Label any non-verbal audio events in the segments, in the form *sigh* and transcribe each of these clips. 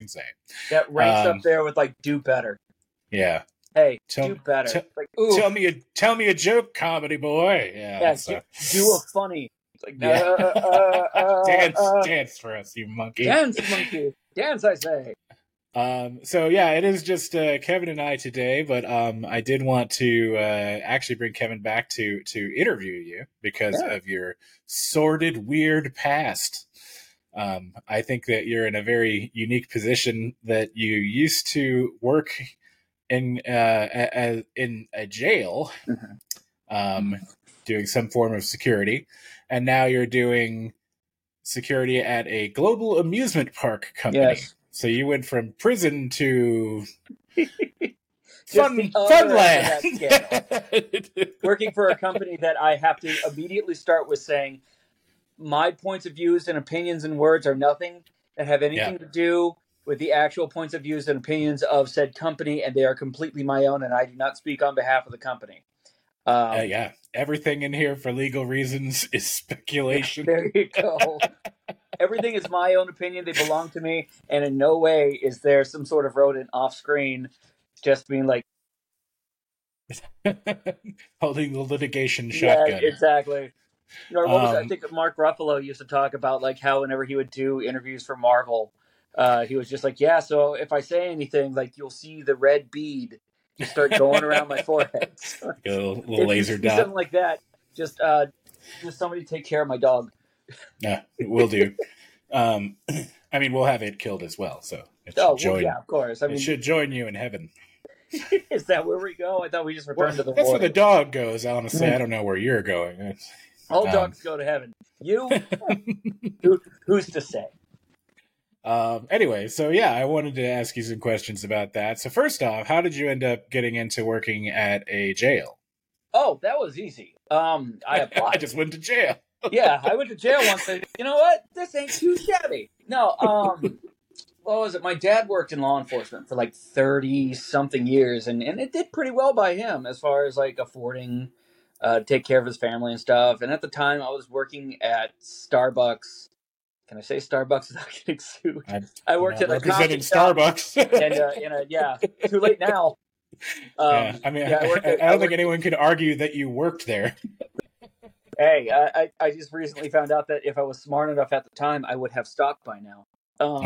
Insane. That ranks Um, up there with like do better. Yeah. Hey, Tell- do better. tell- like, ooh, Tell me a tell me a joke, comedy boy. Yeah. yeah, do, uh, do a funny. It's like, Yeah. uh, uh, uh, *laughs* dance uh, dance for us, you monkey. dance, monkey, dance. I say. Um, so yeah, it is just uh, Kevin and I today, but um, I did want to uh, actually bring Kevin back to to interview you because Yeah. of your sordid, weird past. Um, I think that you're in a very unique position that you used to work in uh, a, a, in a jail, Mhm. um, doing some form of security, and now you're doing security at a global amusement park company. Yes. So you went from prison to *laughs* fun funland. *laughs* Working for a company that I have to immediately start with saying, my points of views and opinions and words are nothing that have anything Yeah. to do with the actual points of views and opinions of said company, and they are completely my own, and I do not speak on behalf of the company. Um, Uh, yeah, everything in here for legal reasons is speculation. *laughs* There you go. Everything is my own opinion. They belong to me, and in no way is there some sort of rodent off screen just being like, *laughs* Holding the litigation shotgun. yeah, exactly. You know, what was? I Um, think Mark Ruffalo used to talk about like how whenever he would do interviews for Marvel, uh, he was just like, "Yeah, so if I say anything, like you'll see the red bead just start going around my forehead." So a little, little laser dot. something like that. Just, uh, just somebody take care of my dog. Yeah, we'll do. Um, *clears throat* I mean, we'll have it killed as well, so it should Oh, well, join. yeah, of course. I mean, it should join you in heaven. *laughs* is that where we go? I thought we just Well, returned to the that's where the dog goes. Honestly, I don't know where you're going. All um, dogs go to heaven. You, *laughs* who, who's to say? Um, anyway, so yeah, I wanted to ask you some questions about that. So first off, how did you end up getting into working at a jail? Oh, that was easy. Um, I applied. *laughs* I just went to jail. Yeah, I went to jail once. And, you know what? This ain't too shabby. No, um, what was it? My dad worked in law enforcement for like thirty something years, and and it did pretty well by him as far as like affording, uh, to take care of his family and stuff. And at the time, I was working at Starbucks. Can I say Starbucks *laughs* without getting sued? I, I worked I'm at a representing coffee shop Starbucks. and uh, in a yeah, too late now. *laughs* Um, yeah, I mean, yeah, I I, at- I don't think anyone could argue that you worked there. Hey, I, I I just recently found out that if I was smart enough at the time, I would have stock by now. Um,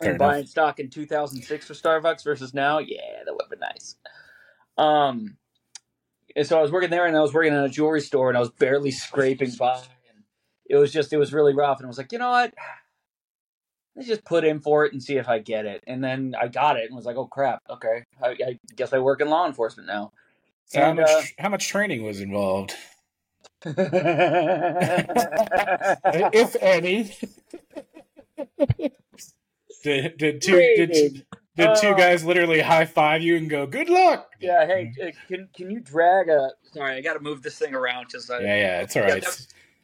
and buying stock in 2006 for Starbucks versus now, yeah, that would have been nice. Um, and so I was working there, and I was working in a jewelry store, and I was barely scraping by, and it was just it was really rough. And I was like, you know what? Let's just put in for it and see if I get it. And then I got it, and was like, oh crap, okay, I, I guess I work in law enforcement now. So how much uh, how much training was involved, *laughs* if any? did did two did, did two Uh, guys literally high five you and go good luck? Yeah, hey, uh, can can you drag a? Sorry, I got to move this thing around just uh, Yeah, yeah, it's all right. Yeah,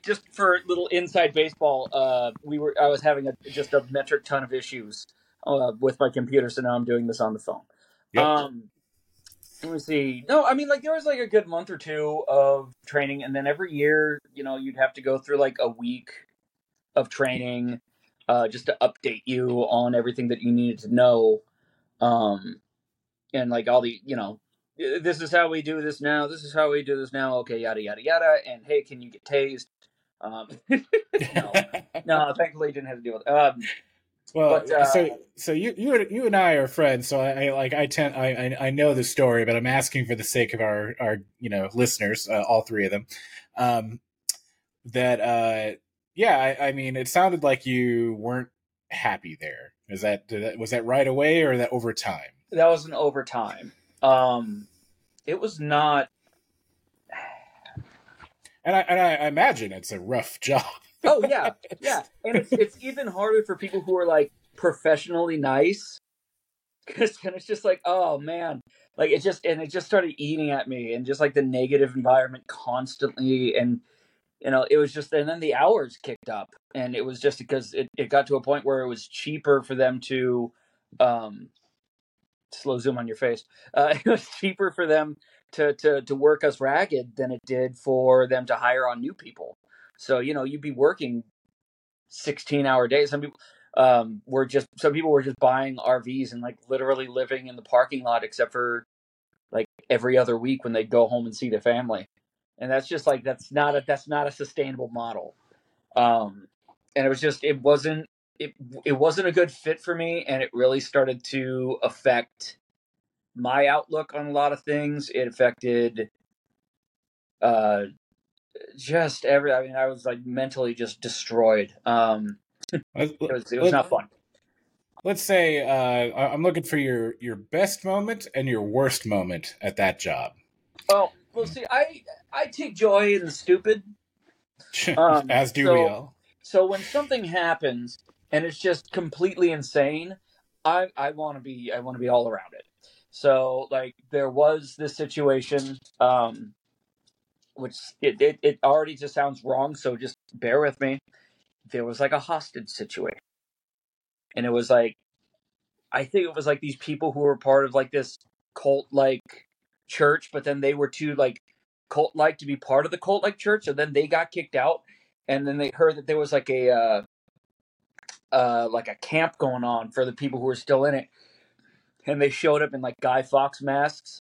just for little inside baseball. Uh, we were I was having a just a metric ton of issues uh, with my computer, so now I'm doing this on the phone. Yep. Um, let me see. No, I mean like there was like a good month or two of training, and then every year, you know, you'd have to go through like a week of training, uh, just to update you on everything that you needed to know. Um, and like all the you know this is how we do this now this is how we do this now okay yada yada yada and hey can you get tased um *laughs* no no thankfully didn't have to deal with it. um Well, But, uh, so so you you and- you and I are friends, so I, I like I tend I, I I know the story, but I'm asking for the sake of our our you know listeners, uh, all three of them, um, that uh yeah, I, I mean, it sounded like you weren't happy there. Is that, that was that right away or that over time? that was an overtime um it was not And I and I imagine it's a rough *laughs* job. Oh yeah. Yeah. And it's it's even harder for people who are like professionally nice. Because it's just like oh man. Like it just and it just started eating at me and just like the negative environment constantly. And you know it was just and then the hours kicked up. And it was just because it, it got to a point where it was cheaper for them to um slow zoom on your face. Uh, *laughs* it was cheaper for them to to to work us ragged than it did for them to hire on new people. So you know, you'd be working sixteen hour days. Some people um, were just some people were just buying RVs and like literally living in the parking lot, except for like every other week when they'd go home and see their family. And that's just like that's not a that's not a sustainable model. Um, and it was just it wasn't it it wasn't a good fit for me, and it really started to affect my outlook on a lot of things. It affected uh just every I mean I was like mentally just destroyed. Um it was it was not fun. Let's say uh I'm looking for your your best moment and your worst moment at that job. Oh, well see I I take joy in the stupid. *laughs* Um, As do so, we all. So when something happens and it's just completely insane, I I want to be I want to be all around it. So like there was this situation, um, which it, it it already just sounds wrong. So just bear with me. There was like a hostage situation, and it was like, I think it was like these people who were part of like this cult like church, but then they were too like cult like to be part of the cult like church, and then they got kicked out, and then they heard that there was like a uh, uh like a camp going on for the people who were still in it and they showed up in like Guy Fawkes masks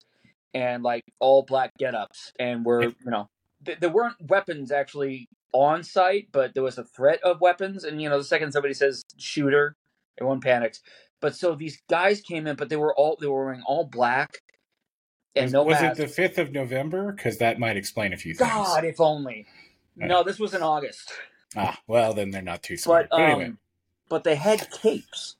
and like all black get-ups and were you know th- there weren't weapons actually on site but there was a threat of weapons and you know the second somebody says shooter everyone panics. But so these guys came in but they were all they were wearing all black and was, no was it the 5th of November? Because that might explain a few things. god if only. No this was in august. Ah, well, then they're not too smart. but But, um but they had capes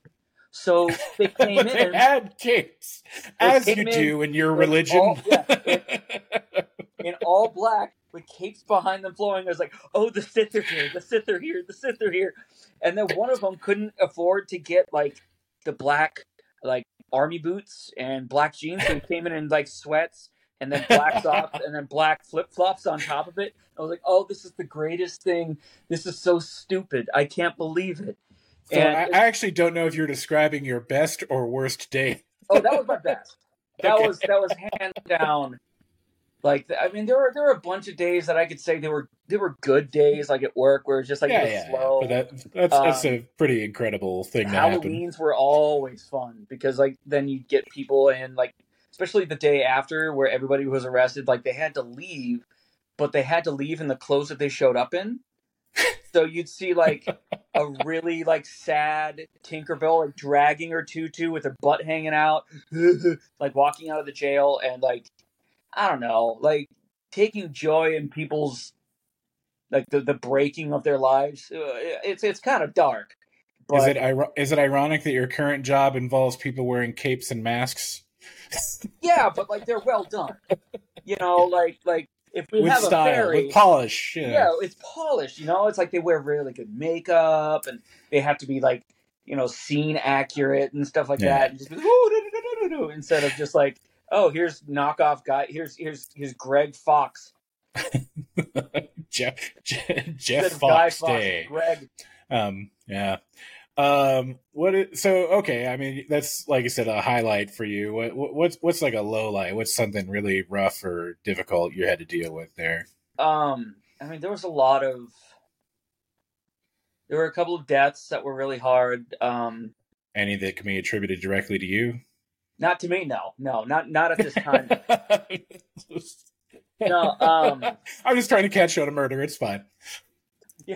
so they *laughs* came in they and had capes, as you do in your religion. all- yeah, *laughs* in all black with capes behind them flowing. I was like, oh, the Sith are here, the Sith are here, the Sith are here. And then one of them couldn't afford to get like the black like army boots and black jeans, so he came in in like sweats and then black socks *laughs* and then black flip flops on top of it. I was like, oh, this is the greatest thing. This is so stupid. I can't believe it. So and- I, I actually don't know if you're describing your best or worst day. Oh, that was my best. *laughs* That Okay. was that was hands down. Like I mean, there were there were a bunch of days that I could say they were they were good days, like at work, where it's just like yeah, it was yeah, yeah. slow. But that, that's that's Um, a pretty incredible thing. Halloweens were always fun because like then you get people in like especially the day after where everybody was arrested, like they had to leave, but they had to leave in the clothes that they showed up in. So you'd see like a really like sad Tinkerbell like dragging her tutu with her butt hanging out, *laughs* like walking out of the jail and like I don't know, like taking joy in people's like the, the breaking of their lives. Uh, It's it's kind of dark. But is it is it ironic that your current job involves people wearing capes and masks yeah, but like they're well done. You know, like like if we with have style, a fairy, with polish? Yeah. yeah, it's polished. You know, it's like they wear really good makeup and they have to be like you know scene accurate and stuff like Yeah. that. And just be, "Ooh, do, do, do, do, do," instead of just like oh here's knockoff guy here's here's here's Greg Fox *laughs* Jeff Je- instead Jeff Fox Fox, Day. Greg. Um, yeah. Um, what? Is, so okay. I mean, that's like I said, a highlight for you. What, what what's what's like a low light? What's something really rough or difficult you had to deal with there? Um, I mean, there was a lot of. There were a couple of deaths that were really hard. Um, Any that can be attributed directly to you? not to me, no, no, not not at this time. *laughs* no, um, I'm just trying to catch you on a murder. It's fine.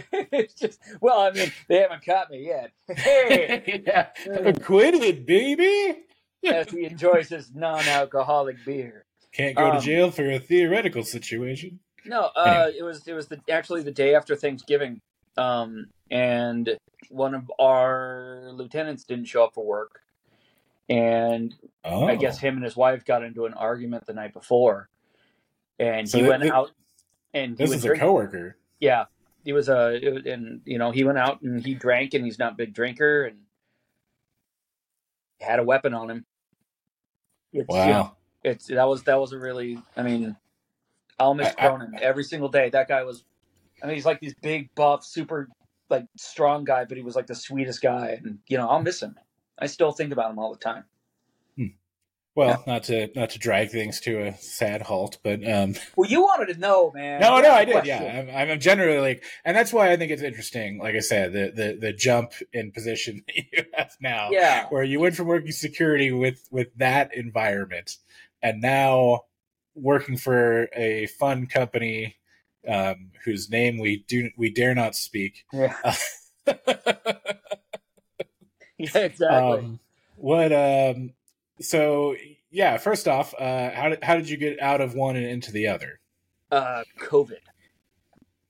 *laughs* it's just well, I mean, they haven't caught me yet. *laughs* Hey, yeah. Acquitted, baby. as he enjoys his non-alcoholic beer. Can't go to Um, jail for a theoretical situation. No, uh, it was it was the actually the day after Thanksgiving, um, and one of our lieutenants didn't show up for work, and Oh, I guess him and his wife got into an argument the night before, and So he th- went out and he this was is a drinking. coworker. Yeah, he was a it and you know he went out and he drank and he's not a big drinker and had a weapon on him. It's, you Wow. know, it's that was that was a really I mean I'll miss I- I- Cronin every single day. That guy was I mean he's like these big buff super like strong guy, but he was like the sweetest guy and you know I'll miss him. I still think about him all the time. Hmm. Well, not to not to drag things to a sad halt, but um, *laughs* Well, you wanted to know, man. no, You no, had a I did. question. Yeah, I'm, I'm generally like, and that's why I think it's interesting. Like I said, the the the jump in position *laughs* that you have now, Yeah. where you went from working security with with that environment, and now working for a fun company um, whose name we do we dare not speak. Yeah. *laughs* Yeah, exactly. um, what um so yeah first off uh how did, how did you get out of one and into the other uh, COVID.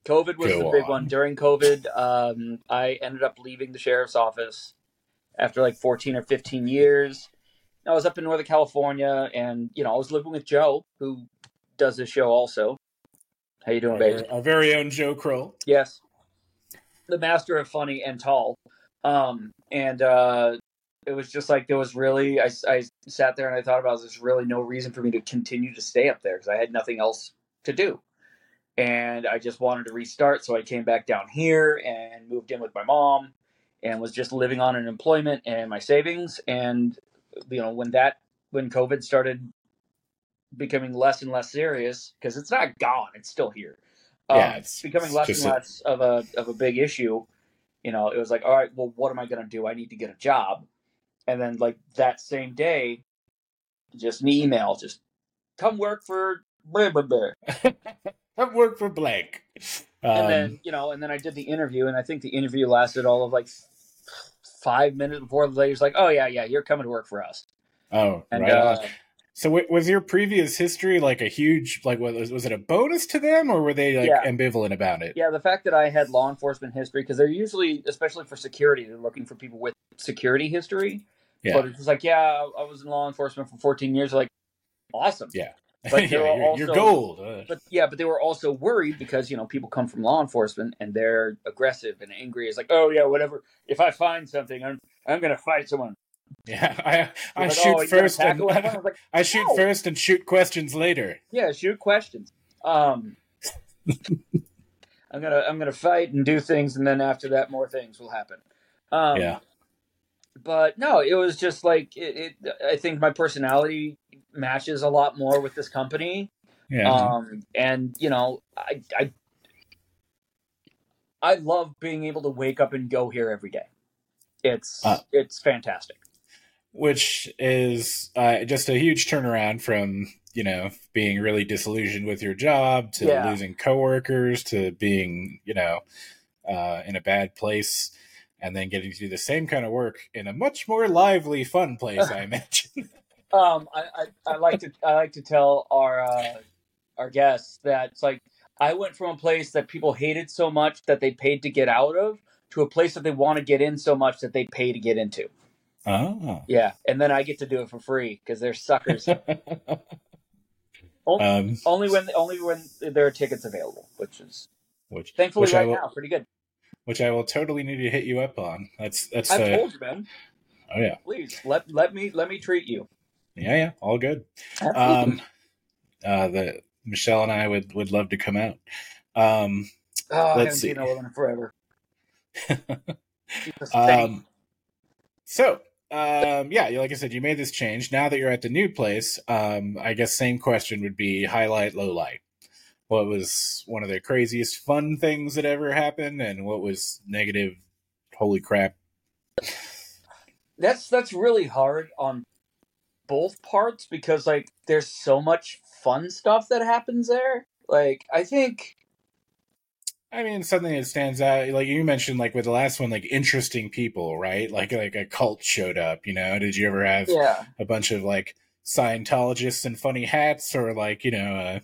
COVID was Go the big on. one. During COVID, um, I ended up leaving the sheriff's office after like 14 or 15 years. I was up in Northern California, and you know, I was living with Joe, who does this show also. How you doing, our, baby? our very own joe kroll Yes, the master of funny and tall. Um, and uh, it was just like there was really I, I sat there and I thought about there's really no reason for me to continue to stay up there because I had nothing else to do, and I just wanted to restart. So I came back down here and moved in with my mom, and was just living on unemployment and my savings. And you know when that when COVID started becoming less and less serious because it's not gone, it's still here. Um, Yeah, it's- becoming less and a- less of a of a big issue. You know, it was like, all right, well, what am I going to do? I need to get a job. And then, like that same day, just an email, just come work for blah blah blah. *laughs* i've worked for blank um, And then, you know, and then I did the interview, and I think the interview lasted all of like five minutes before the lady's like, "Oh yeah, yeah, you're coming to work for us." oh And right uh, so w- was your previous history like a huge like was, was it a bonus to them or were they like Yeah. ambivalent about it yeah, the fact that I had law enforcement history because they're usually, especially for security, they're looking for people with security history. Yeah. But it's just like, yeah, I was in law enforcement for 14 years. Like, awesome. Yeah. But *laughs* yeah, there are you're, you're gold uh, But yeah, but they were also worried because you know people come from law enforcement and they're aggressive and angry. It's like, oh yeah, whatever. If I find something, I'm I'm gonna fight someone. yeah *laughs* i i Like, shoot "Oh, first and? *laughs* I like, i shoot No. first and shoot questions later yeah, shoot questions. Um, I'm gonna I'm gonna fight and do things, and then after that, more things will happen. Um, yeah but no, it was just like it, it. I think my personality matches a lot more with this company. yeah Um, and you know, I, I, I love being able to wake up and go here every day. It's Uh, it's fantastic. which is uh, just a huge turnaround from you know being really disillusioned with your job to Yeah. losing coworkers to being you know uh, in a bad place and then getting to do the same kind of work in a much more lively fun place i *laughs* imagine Um, I, I, I like to I like to tell our uh, our guests that it's like I went from a place that people hated so much that they paid to get out of to a place that they want to get in so much that they pay to get into. oh Yeah, and then I get to do it for free because they're suckers. *laughs* only, um only when only when there are tickets available, which is which thankfully which right will now pretty good. Which i will totally need to hit you up on that's that's I've uh, told you, man. oh yeah Please let let me let me treat you. yeah yeah all good Absolutely. um uh the michelle and i would would love to come out um oh, I let's haven't see. seen a woman forever. *laughs* She's a saint. Um, so, um, yeah, like I said, you made this change. Now that you're at the new place, um, I guess same question would be highlight, low light. What was one of the craziest fun things that ever happened, and what was negative? Holy crap! that's that's really hard on both parts because like there's so much fun stuff that happens there. Like I think I mean, something that stands out, like you mentioned, like with the last one, like interesting people, right? Like like a cult showed up. You know, did you ever have yeah. a bunch of like Scientologists in funny hats, or like you know, uh,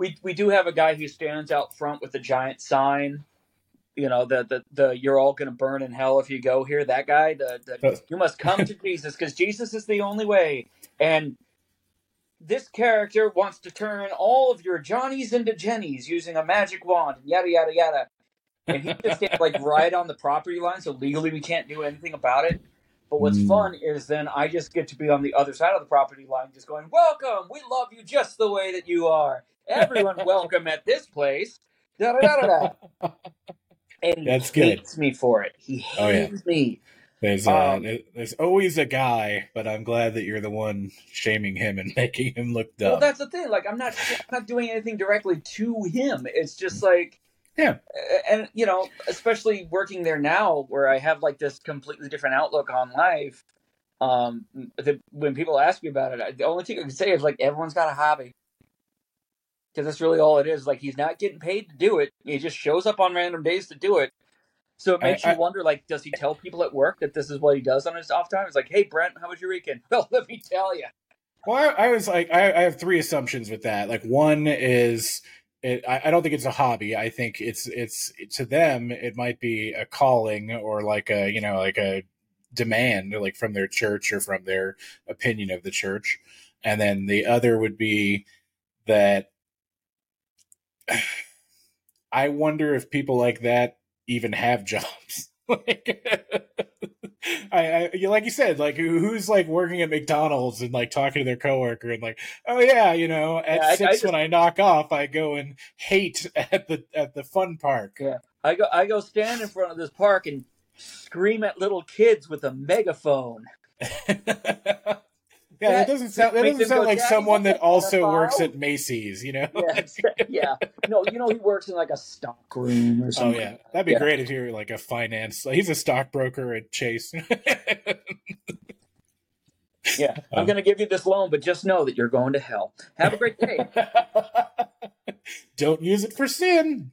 We we do have a guy who stands out front with a giant sign. You know, the the, the you're all gonna burn in hell if you go here. That guy, the, the you must come to *laughs* Jesus because Jesus is the only way. And this character wants to turn all of your Johnnies into Jennies using a magic wand and yada yada yada. And he just stands like right on the property line, so legally we can't do anything about it. But what's Mm. fun is then I just get to be on the other side of the property line, just going, "Welcome, we love you just the way that you are. Everyone *laughs* welcome at this place." Da da da da. *laughs* And he That's good. hates me for it. He Oh, yeah. hates me. There's uh, Um, there's always a guy, but I'm glad that you're the one shaming him and *laughs* making him look dumb. Well, that's the thing. Like, I'm not, I'm not doing anything directly to him. It's just like, Yeah. and you know, especially working there now, where I have like this completely different outlook on life. Um, the, when people ask me about it, I, the only thing I can say is like, everyone's got a hobby, because that's really all it is. Like, he's not getting paid to do it. He just shows up on random days to do it. So it makes I- you wonder, like, does he tell people at work that this is what he does on his off time? It's like, hey, Brent, how was your weekend? *laughs* Well, let me tell you. Well, I, I was like, I, I have three assumptions with that. Like, one is, it, I, I don't think it's a hobby. I think it's it's to them it might be a calling or like a you know like a demand like from their church or from their opinion of the church, and then the other would be that I wonder if people like that even have jobs. *laughs* like, *laughs* I, I, you- like you said, like who's like working at McDonald's and like talking to their coworker and like, oh yeah, you know, at Yeah, I- I six just- when I knock off, I go and hate *laughs* at the at the fun park. Yeah. I go I go stand in front of this park and scream at little kids with a megaphone. Yeah, Yeah, that doesn't sound that doesn't sound go, like someone that also works at Macy's. You know. Yeah, *laughs* yeah. No, you know he works in like a stock room or something. Oh yeah, that'd be Yeah. great if you're like a finance. He's a stockbroker at Chase. *laughs* Yeah. I'm Um, gonna give you this loan, but just know that you're going to hell. Have a great day. *laughs* Don't use it for sin.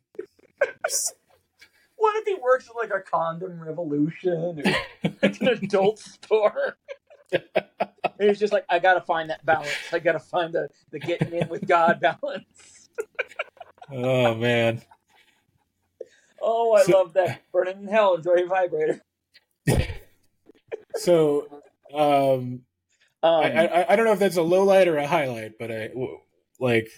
what if he works at like a condom revolution or an adult store? And he's just like, I gotta find that balance. I gotta find the, the getting in with God *laughs* balance. Oh man. Oh, I So- love that. Burning in hell, enjoy your vibrator. So, um, Um, I, I I don't know if that's a low light or a highlight, but I like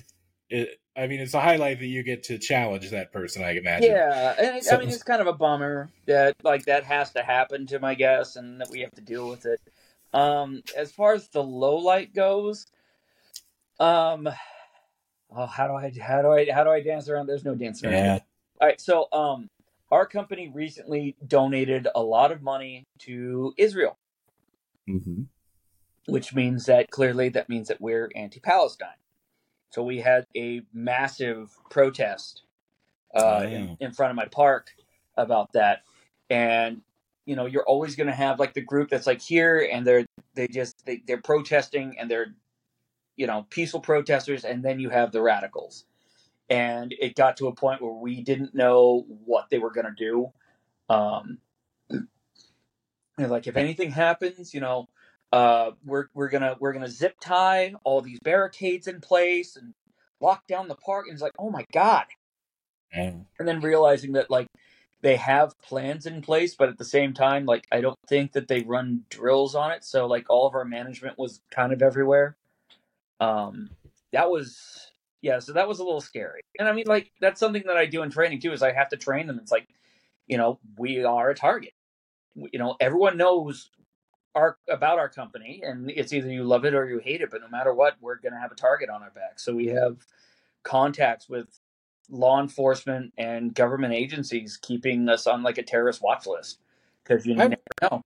it. I mean, it's a highlight that you get to challenge that person. I imagine. Yeah, and it, So- I mean it's kind of a bummer that like that has to happen to my guess, and that we have to deal with it. Um, as far as the low light goes, um, oh, how do I how do I how do I dance around? There's no dancing around. Yeah. All right, so um, our company recently donated a lot of money to Israel, Mm-hmm. which means that clearly that means that we're anti-Palestine. So we had a massive protest uh, Oh. in, in front of my park about that, and you know you're always going to have like the group that's like here and they're they just they, they're protesting and they're you know peaceful protesters, and then you have the radicals, and it got to a point where we didn't know what they were going to do. Um, and like if anything happens, you know, uh, we're we're gonna we're gonna zip tie all these barricades in place and lock down the park. And it's like, oh my god! Yeah. And then realizing that like they have plans in place, but at the same time, like I don't think that they run drills on it. So like all of our management was kind of everywhere. Um, that was yeah. So that was a little scary. And I mean, like that's something that I do in training too. Is I have to train them. It's like, you know, we are a target. You know, everyone knows our about our company, and it's either you love it or you hate it. But no matter what, we're going to have a target on our back. So we have contacts with law enforcement and government agencies keeping us on like a terrorist watch list because you I've- never know.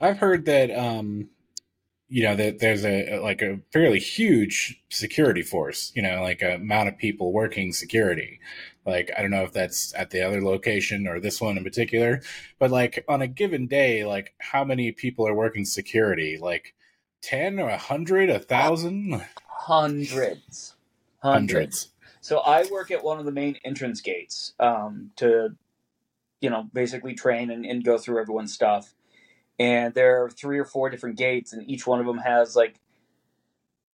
I've heard that um, you know that there's a like a fairly huge security force. You know, like a amount of people working security. Like I don't know if that's at the other location or this one in particular, but like on a given day, like how many people are working security? Like ten or a hundred, a thousand, Hundreds, hundreds. hundreds. So I work at one of the main entrance gates um, to, you know, basically train and, and go through everyone's stuff. And there are three or four different gates, and each one of them has like,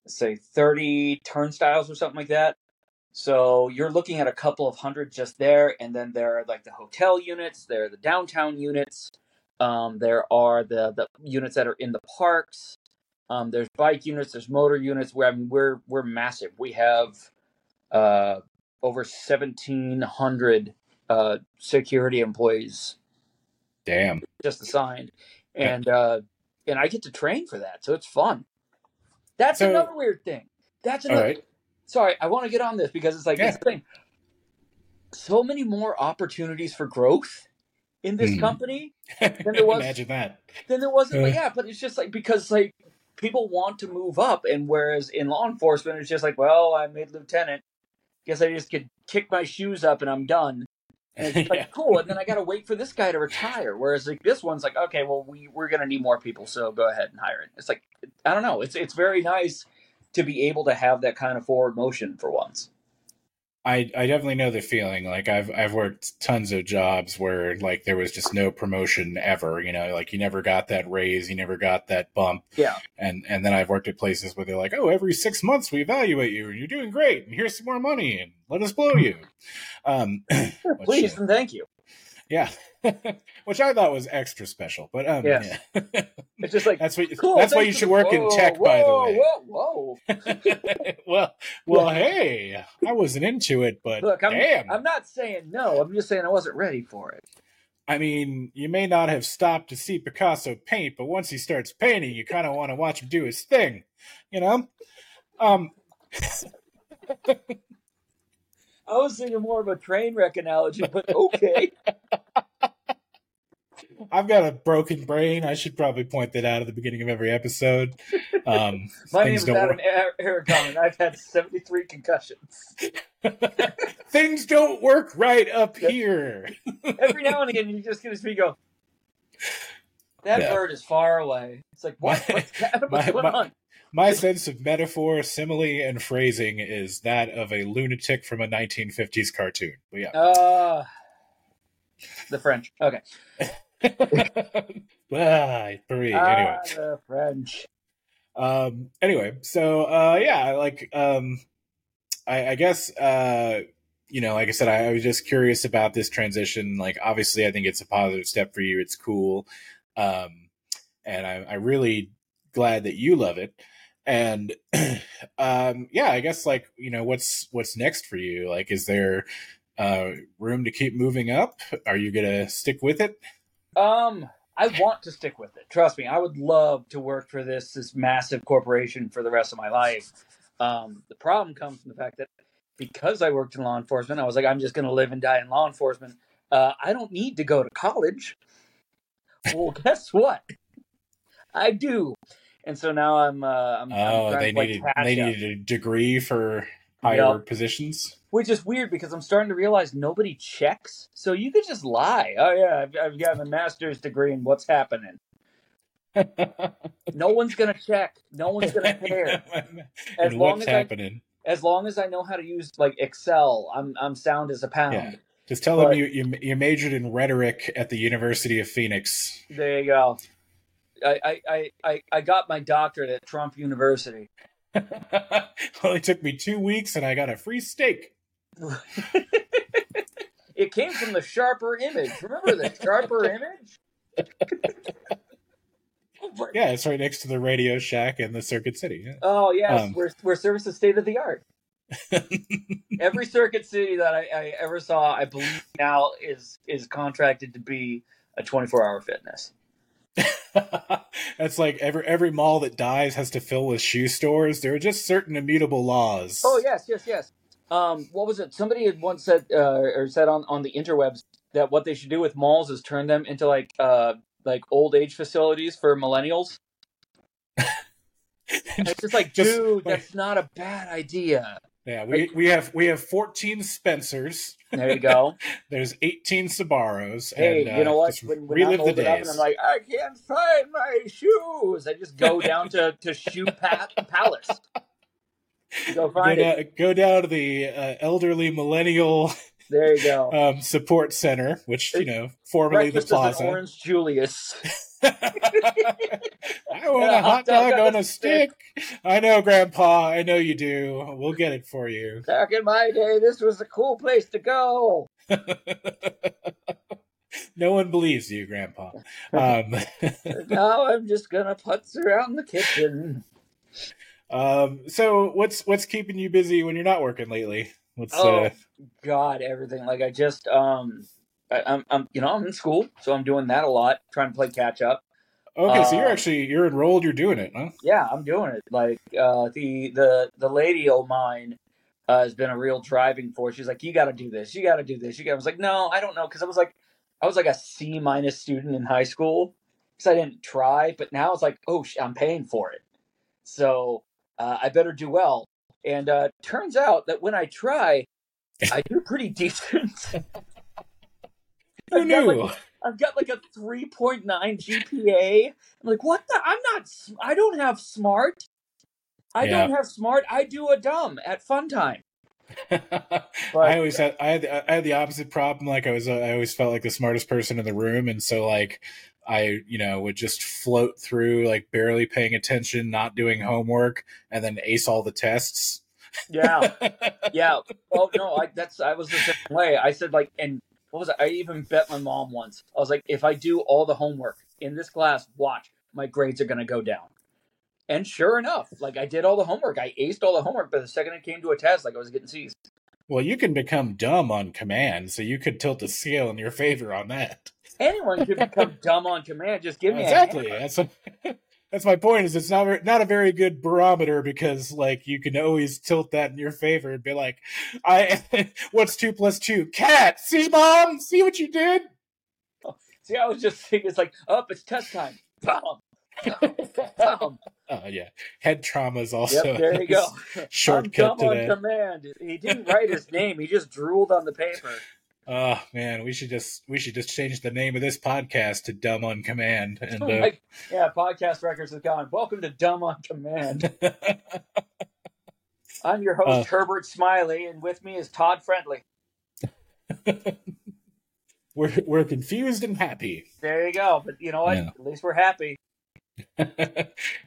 say, thirty turnstiles or something like that. So you're looking at a couple of hundred just there, and then there are like the hotel units, there are the downtown units, um, there are the the units that are in the parks. Um, there's bike units, there's motor units. I mean, we're we're massive. We have uh, over seventeen hundred uh, security employees Damn. just assigned, and uh, and I get to train for that, so it's fun. That's So- another weird thing. That's another. right. Sorry, I want to get on this because it's like Yeah. the thing. So many more opportunities for growth in this Hmm. company *laughs* there was- Imagine that. than there wasn't. Like, Uh. yeah, but it's just like because like people want to move up, and whereas in law enforcement, it's just like, well, I made lieutenant. Guess I just could kick my shoes up and I'm done. And it's *laughs* like Yeah. cool, and then I got to wait for this guy to retire. Whereas like this one's like, okay, well we we're gonna need more people, so go ahead and hire it. It's like I don't know. It's it's very nice to be able to have that kind of forward motion for once. I I definitely know the feeling. Like I've I've worked tons of jobs where like there was just no promotion ever. You know, like you never got that raise, you never got that bump. Yeah. And and then I've worked at places where they're like, oh, every six months we evaluate you, and you're doing great, and here's some more money, and let us blow you. Um, *clears throat* Please and thank you. yeah, *laughs* which I thought was extra special. But um, Yes. yeah. *laughs* It's just like *laughs* that's what cool. that's why you should work in whoa, tech, by the way. Whoa, whoa. well, well, hey, I wasn't into it, but Look, I'm, damn, I'm not saying no. I'm just saying I wasn't ready for it. I mean, you may not have stopped to see Picasso paint, but once he starts painting, you kind of want to watch him do his thing, you know? Um, I was thinking more of a train wreck analogy, but okay. *laughs* I've got a broken brain. I should probably point that out at the beginning of every episode. Um, *laughs* My name things is don't Adam work. A- Aragon, and I've had 73 concussions. *laughs* things don't work right up Yep. here. Every now and again, you just get to me go, that Yeah. bird is far away. It's like, what? My- What's, that? What's my- going my- on? My sense of metaphor, simile, and phrasing is that of a lunatic from a 1950s cartoon. But yeah. Uh, the French. Okay. *laughs* ah, Paris. Anyway. Ah, the French. um anyway so uh yeah like um i i guess uh you know like i said I, I was just curious about this transition like obviously i think it's a positive step for you it's cool um and i i really glad that you love it and *clears throat* um yeah i guess like you know what's what's next for you like is there uh room to keep moving up are you gonna stick with it Um, I want to stick with it. Trust me, I would love to work for this this massive corporation for the rest of my life. Um, the problem comes from the fact that because I worked in law enforcement, I was like, I'm just to live and die in law enforcement. Uh, I don't need to go to college. Well, *laughs* guess what? I do, and so now I'm. Uh, I'm, I'm oh they to needed they needed a degree for higher Yep. positions Which is weird because I'm starting to realize nobody checks. So you could just lie. Oh yeah, I've, I've got a master's degree in what's happening. No one's gonna check. No one's gonna care. *laughs* As long as I, happening? as long as I know how to use like Excel, I'm I'm sound as a pound. Yeah. Just tell But- them you, you you majored in rhetoric at the University of Phoenix. There you go. I, I, I, I, got my doctorate at Trump University. *laughs* Only took me two weeks, and I got a free steak. *laughs* It came from the Sharper Image. Remember the Sharper *laughs* Image? Yeah, it's right next to the Radio Shack and the Circuit City. Yeah. Oh yes, Um, where where service is state of the art. Every circuit city that I, I ever saw, I believe now is is contracted to be a 24 hour fitness. *laughs* That's like every every mall that dies has to fill with shoe stores. There are just certain immutable laws. Oh yes, yes, yes. Um, what was it? Somebody had once said uh, or said on on the interwebs that what they should do with malls is turn them into like uh like old age facilities for millennials. *laughs* It's just like, Just, dude, like- that's not a bad idea. Yeah, we, we have we have fourteen Spencers. There you go. *laughs* There's eighteen Sbarros. Hey, and, you know uh, what? When, relive the days. and I'm like, I can't find my shoes, I just go down to to Shoe Pat *laughs* Palace. Go go, find it. down, go down to the uh, elderly millennial There you go. *laughs* um, support center, which you know formerly Breakfast the plaza. Orange Julius. I want a hot dog on a stick. stick. I know, Grandpa. I know you do. We'll get it for you. *laughs* Back in my day, this was a cool place to go. no one believes you, Grandpa. *laughs* Um, *laughs* now I'm just gonna putz around the kitchen. um, so, what's what's keeping you busy when you're not working lately? What's Oh uh, God, everything. Like I just um, I, I'm I'm you know I'm in school, so I'm doing that a lot, trying to play catch up. okay? so you're uh, actually you're enrolled. You're doing it, huh? Yeah, I'm doing it. Like uh, the the the lady of mine uh, has been a real driving force. She's like, you got to do this, you got to do this. You got. I was like, no, I don't know, because I was like, I was like a C minus student in high school because I didn't try. But now it's like, oh, sh- I'm paying for it, so uh, I better do well. And uh, turns out that when I try, I do pretty *laughs* decent. Who I've got, knew? like, I've got like a 3.9 GPA. I'm like, what the? I'm not. I don't have smart. I Yeah. don't have smart. I do a dumb at fun time. *laughs* I always had I had I had the opposite problem. Like I was uh, I always felt like the smartest person in the room, and so like I you know would just float through like barely paying attention, not doing homework, and then ace all the tests. yeah, *laughs* yeah. Oh no, I that's I was the same way. I said like, and what was it? I even bet my mom once. I was like, if I do all the homework in this class, watch my grades are gonna go down. And sure enough, like I did all the homework. I aced all the homework, but the second it came to a test, like I was getting C's. Well, you can become dumb on command, so you could tilt the scale in your favor on that. Anyone could become *laughs* dumb on command. Just give me exactly. a hammer. That's what, that's my point. Is it's not not a very good barometer because like you can always tilt that in your favor and be like, I *laughs* what's two plus two? Cat. See, mom. See what you did. *laughs* See, I was just thinking, it's like, up, it's test time. Bum. *laughs* Bum. Oh yeah, head trauma is also Yep, there you go. shortcut I'm to dumb on command. He didn't write his name. He just drooled on the paper. Oh man, we should just we should just change the name of this podcast to Dumb on Command. And uh, yeah, podcast records is gone. Welcome to Dumb on Command. *laughs* I'm your host, Uh. Herbert Smiley, and with me is Todd Friendly. *laughs* we're we're confused and happy. There you go. But you know what? Yeah. At least we're happy. *laughs* you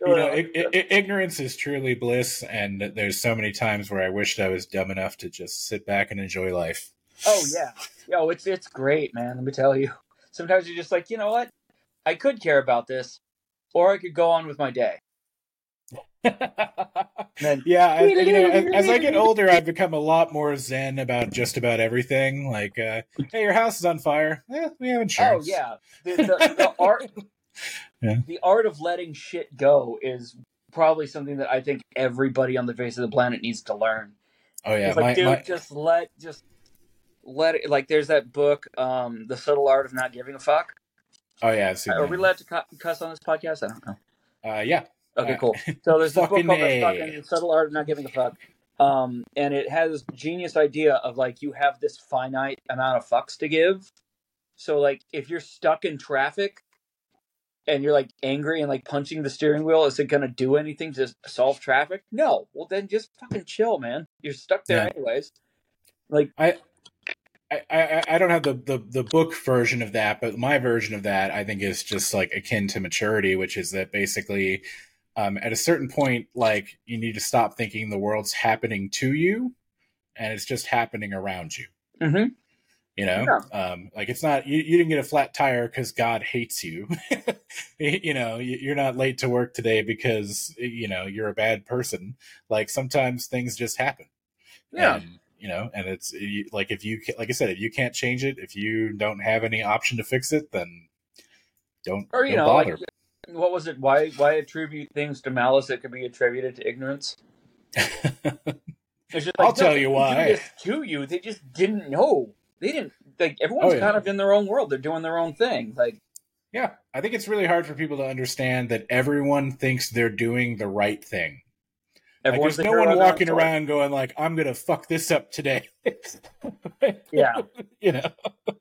know, i i ignorance is truly bliss, and there's so many times where I wished I was dumb enough to just sit back and enjoy life. Oh yeah, yo, it's it's great, man. Let me tell you. Sometimes you're just like, you know what? I could care about this, or I could go on with my day. then- *laughs* yeah, I, you know, as, as I get *laughs* older, I've become a lot more zen about just about everything. Like, uh, hey, your house is on fire. Eh, we have Oh yeah, the, the, the art, *laughs* Yeah. the art of letting shit go is probably something that I think everybody on the face of the planet needs to learn. Oh yeah, it's like, my, dude, my, just let, just let it. Like, there's that book, um, "The Subtle Art of Not Giving a Fuck." oh yeah, I've seen Are that. we allowed to cu- cuss on this podcast? I don't know. Uh, yeah, Okay, Uh, cool. So there's this *laughs* book called A. The fucking Subtle Art of Not Giving a Fuck. Um, and it has this genius idea of like you have this finite amount of fucks to give. So like if you're stuck in traffic and you're like angry and like punching the steering wheel, is it gonna do anything to solve traffic? No. Well then just fucking chill, man. You're stuck there Yeah. anyways. Like I, I, I don't have the, the, the book version of that, but my version of that I think is just like akin to maturity, which is that basically um, at a certain point, like you need to stop thinking the world's happening to you, and it's just happening around you. mhm. You know, um, like it's not you, you didn't get a flat tire because God hates you. *laughs* you know, you- you're not late to work today because you know you're a bad person. Like sometimes things just happen. Yeah. You know, and it's like if you like I said, if you can't change it, if you don't have any option to fix it, then don't Or you don't know, bother. like what was it? Why why attribute things to malice that could be attributed to ignorance? *laughs* Just I'll no, tell you why. To you, they just didn't know. They didn't. Like everyone's Oh, yeah. kind of in their own world. They're doing their own thing. Like yeah, I think it's really hard for people to understand that everyone thinks they're doing the right thing. Like, there's no one of their own walking around going like, "I'm gonna fuck this up today." *laughs* Yeah. you know.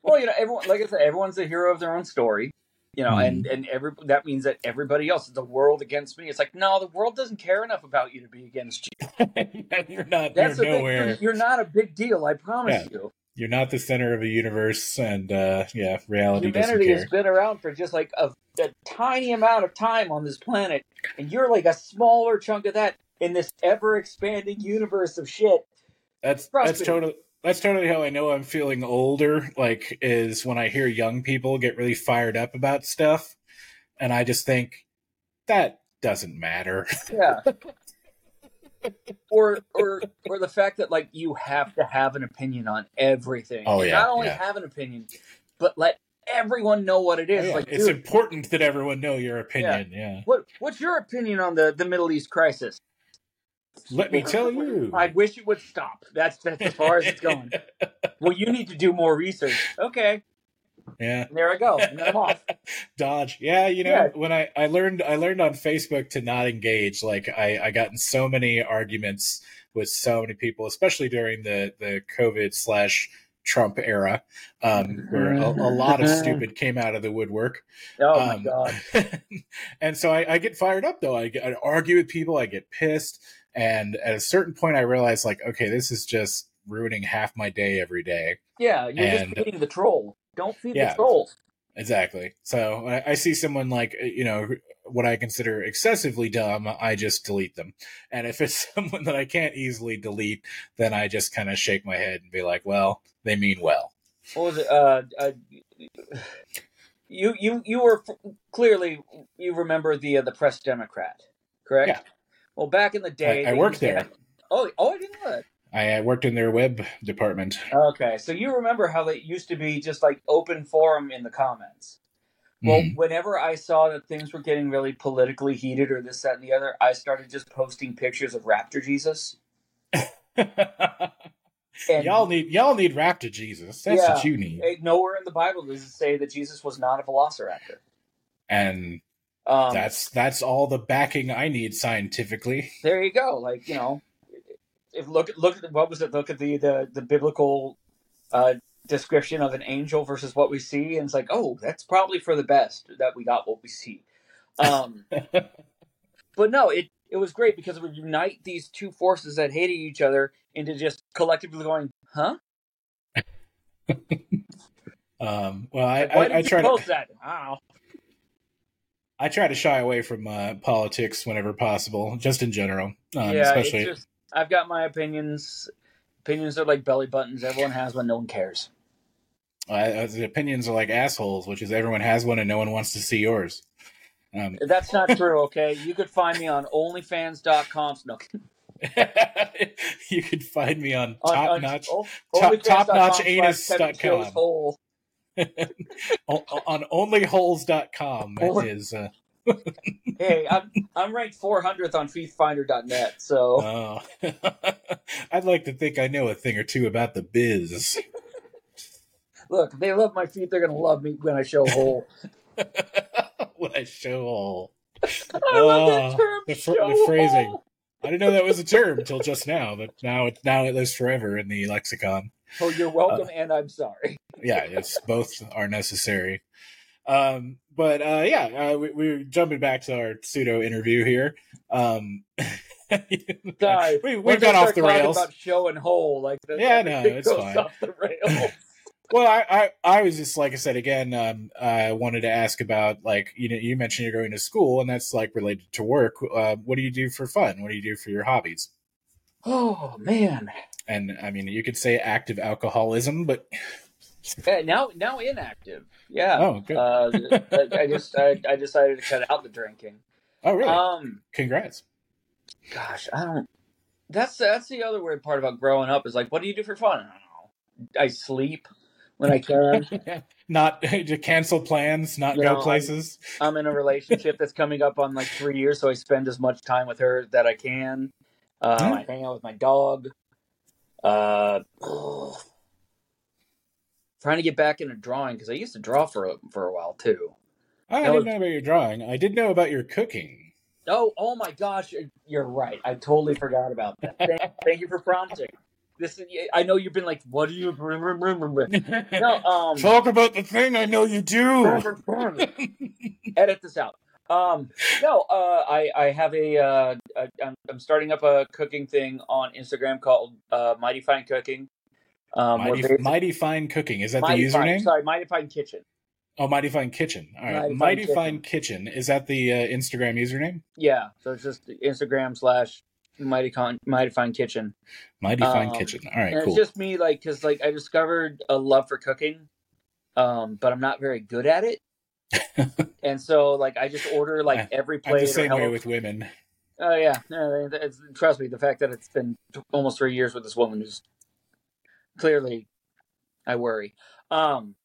Well, you know, everyone. Like I said, everyone's the hero of their own story. You know, Mhm. and and every that means that everybody else is the world against me. It's like no, the world doesn't care enough about you to be against you. *laughs* you're not. That's you're nowhere. You're, you're not a big deal. I promise you. You're not the center of the universe, and uh, yeah, reality Humanity has been around for just like a, a tiny amount of time on this planet, and you're like a smaller chunk of that in this ever expanding universe of shit. That's Trust that's me. totally that's totally how I know I'm feeling older. Like, is when I hear young people get really fired up about stuff, and I just think that doesn't matter. Yeah. *laughs* or or or the fact that like you have to have an opinion on everything. Oh, And yeah, Not only yeah. have an opinion, but let everyone know what it is. Oh, yeah, like, it's dude, important that everyone know your opinion. Yeah. what what's your opinion on the the Middle East crisis? Let me tell you. I wish it would stop. That's that's as far as it's going. *laughs* well, you need to do more research. Okay. Yeah. And there I go. And then I'm off. *laughs* Dodge. Yeah, you know, Yeah. when I, I learned I learned on Facebook to not engage. Like I, I got in so many arguments with so many people, especially during the, the COVID slash Trump era, um, where a, a lot of stupid came out of the woodwork. Oh my Um, god. *laughs* and so I, I get fired up though. I, get, I argue with people. I get pissed, and at a certain point, I realize like, okay, this is just ruining half my day every day. Yeah, you're and- just feeding the troll. Don't feed Yeah. the trolls. Exactly. So I, I see someone like uh, you know what I consider excessively dumb, I just delete them. And if it's *laughs* someone that I can't easily delete, then I just kind of shake my head and be like, well, they mean well. What was it? Uh, uh, you you you were clearly you remember the uh, the Press Democrat, correct? Yeah. Well, back in the day, I, I worked there. Oh, oh, I didn't know that. I worked in their web department. Okay, so you remember how it used to be just like open forum in the comments. Well, Mhm. whenever I saw that things were getting really politically heated or this, that, and the other, I started just posting pictures of Raptor Jesus. *laughs* And y'all need y'all need Raptor Jesus. That's Yeah. what you need. nowhere in the Bible does it say that Jesus was not a velociraptor. And Um, that's that's all the backing I need scientifically. there you go. Like you know, if look look at what was it? Look at the the the biblical uh, description of an angel versus what we see, and it's like, oh, that's probably for the best that we got what we see. Um, *laughs* but no, it it was great because it would unite these two forces that hated each other into just collectively going, huh? *laughs* Um, well, I, Like, I, I try to that? I. I try to shy away from uh, politics whenever possible, just in general. Um, yeah, especially it's just I've got my opinions. Opinions are like belly buttons. Everyone has one. No one cares. Uh, the opinions are like assholes, which is everyone has one and no one wants to see yours. Um, That's not true. Okay, you could find me on OnlyFans.com. No, *laughs* you could find me on on, top on- notch o- top- OnlyFans.com topnotchanus slash Kevin dot com. Hole. *laughs* on onlyholes.com Only- is uh, *laughs* Hey, I'm I'm ranked 400th on FeetFinder.net. So oh. I'd like to think I know a thing or two about the biz. Look, if they love my feet. They're gonna love me when I show hole. *laughs* when I show all. *laughs* I love that Oh, term. the fr- show the phrasing. hole. I didn't know that was a term until just now, but now it now it lives forever in the lexicon. Oh, you're welcome, and I'm sorry. Yeah, it's both are necessary. Um, but uh, yeah, uh, we, we're jumping back to our pseudo interview here. Um, *laughs* Sorry, we, we've I got off the rails. About show and hole, like the, Yeah, no, everything it's goes fine. off the rails. Well, I, I, I was just like I said again. Um, I wanted to ask about like you know you mentioned you're going to school and that's like related to work. Uh, what do you do for fun? What do you do for your hobbies? oh man, And I mean, you could say active alcoholism, but yeah, now now inactive. Yeah. oh, good. Uh, I just I, I decided to cut out the drinking. oh, really? Um, Congrats. gosh, I don't. That's that's the other weird part about growing up is like, what do you do for fun? I don't know. I sleep when I can. *laughs* not *laughs* to cancel plans, not You go know, places. I'm in a relationship that's coming up on like three years, so I spend as much time with her that I can. Um, Yeah. I hang out with my dog. Uh, *sighs* trying to get back into drawing because I used to draw for a, for a while too. I that didn't was- know about your drawing. I did know about your cooking. Oh, oh my gosh, you're right. I totally forgot about that. Thank, thank you for prompting. This is, I know you've been like, what do you remember? *laughs* No, um, Talk about the thing I know you do. edit this out. Um, no, uh, I I have a, uh, a I'm, I'm starting up a cooking thing on Instagram called uh, Mighty Fine Cooking. Um, Mighty, Mighty Fine Cooking. Is that Mighty the Fine- username? sorry, Mighty Fine Kitchen. Oh, Mighty Fine Kitchen. All right. Mighty Fine Mighty Kitchen. Fine Kitchen. Is that the uh, Instagram username? Yeah, so it's just Instagram slash Mighty Con Mighty Fine Kitchen, Mighty Fine Um, Kitchen. All right, cool. it's just me like because like I discovered a love for cooking, um, but I'm not very good at it. *laughs* and so, like, I just order like every I'm plate. the same way with women. Oh yeah, no, trust me. The fact that it's been t- almost three years with this woman is clearly, I worry. Um,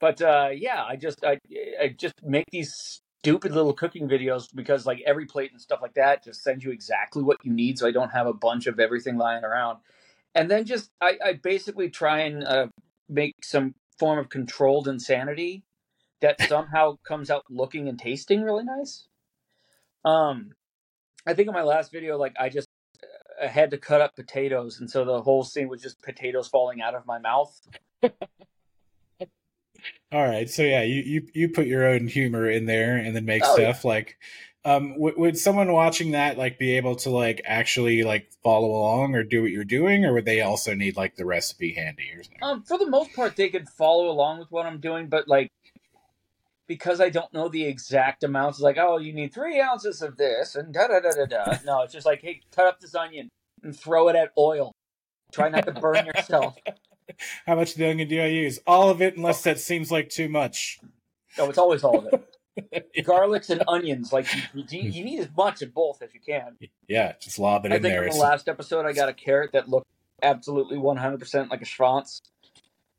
but uh, yeah, I just I, I just make these stupid little cooking videos because like every plate and stuff like that just sends you exactly what you need, so I don't have a bunch of everything lying around. And then just I, I basically try and uh, make some form of controlled insanity that *laughs* somehow comes out looking and tasting really nice. Um, I think in my last video, like I just I had to cut up potatoes, and so the whole scene was just potatoes falling out of my mouth. *laughs* All right, so yeah, you you you put your own humor in there and then make Oh, stuff like. Um, w- would someone watching that like be able to like actually like follow along or do what you're doing, or would they also need like the recipe handy or something? Um, for the most part, they could follow along with what I'm doing, but like because I don't know the exact amounts, like oh, you need three ounces of this and da da da da da. *laughs* No, it's just like hey, cut up this onion and throw it at oil. Try not to burn yourself. *laughs* *laughs* How much of the onion do I use? All of it, unless that seems like too much. No, it's always all of it. *laughs* Garlics and onions, like you, you, you need as much of both as you can. Yeah, just lob it I in think there. in the last episode, I got a carrot that looked absolutely 100% like a Schwanz.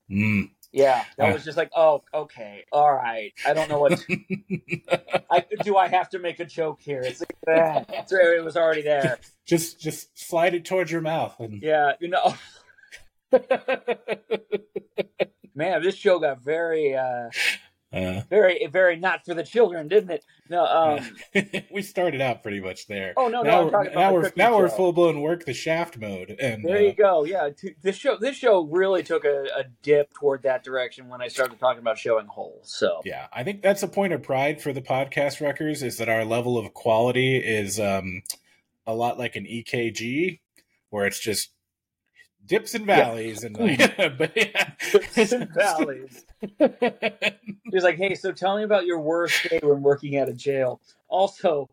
Mm. Yeah, that Uh. was just like, oh, okay, all right. I don't know what. *laughs* I, do I have to make a joke here? It's like, ah, it was already there. just just slide it towards your mouth and Yeah, you know, *laughs* man, this show got very, uh, uh, very, very not for the children, didn't it? No, um, *laughs* we started out pretty much there. oh no, no, now I'm we're, talking about now we're now we're full blown work the shaft mode and There uh, you go. Yeah, t- this show, this show really took a, a dip toward that direction when I started talking about showing holes. So Yeah, I think that's a point of pride for the podcast wreckers is that our level of quality is um, a lot like an EKG, where it's just dips and valleys and like, *laughs* uh, *laughs* but yeah. Dips and valleys. *laughs* He's like, hey, so tell me about your worst day when working at a jail. Also,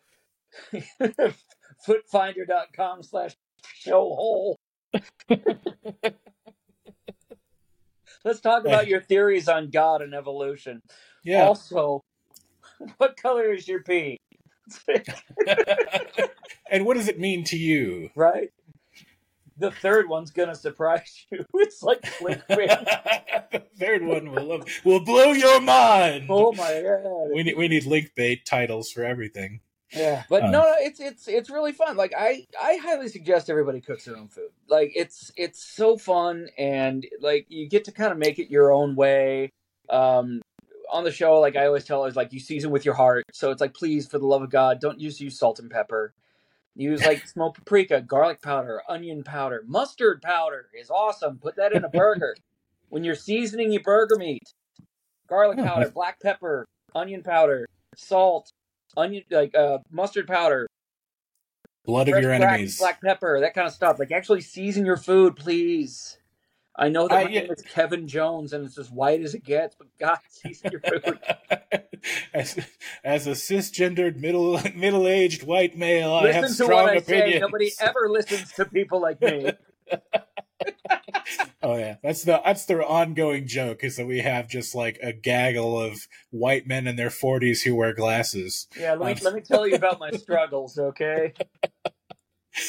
footfinder.com slash show hole. Let's talk about your theories on God and evolution. yeah. Also, what color is your pee? and what does it mean to you? right? The third one's gonna surprise *laughs* you. It's like clickbait. the third one will will blow your mind. oh my god! We need we need link bait titles for everything. Yeah, but Uh. no, no, it's it's it's really fun. Like I I highly suggest everybody cooks their own food. Like it's it's so fun and like you get to kind of make it your own way. Um, on the show, like I always tell, is like you season with your heart. So it's like, please, for the love of God, don't just use salt and pepper. Use like smoked paprika, garlic powder, onion powder, mustard powder is awesome. Put that in a burger. *laughs* when you're seasoning your burger meat, garlic Oh, powder, black pepper, onion powder, salt, onion like uh, mustard powder, Blood of your enemies. black pepper, that kind of stuff. Like actually season your food, please. I know that I- my yeah. name is Kevin Jones and it's as white as it gets, but God, *laughs* season your *laughs* as, as a cisgendered middle middle aged white male, I have Listen to strong what I opinions. say. Nobody ever listens to people like me. *laughs* Oh yeah, that's the that's their ongoing joke is that we have just like a gaggle of white men in their forties who wear glasses. Yeah, let me, Um, let me tell you about my struggles, okay?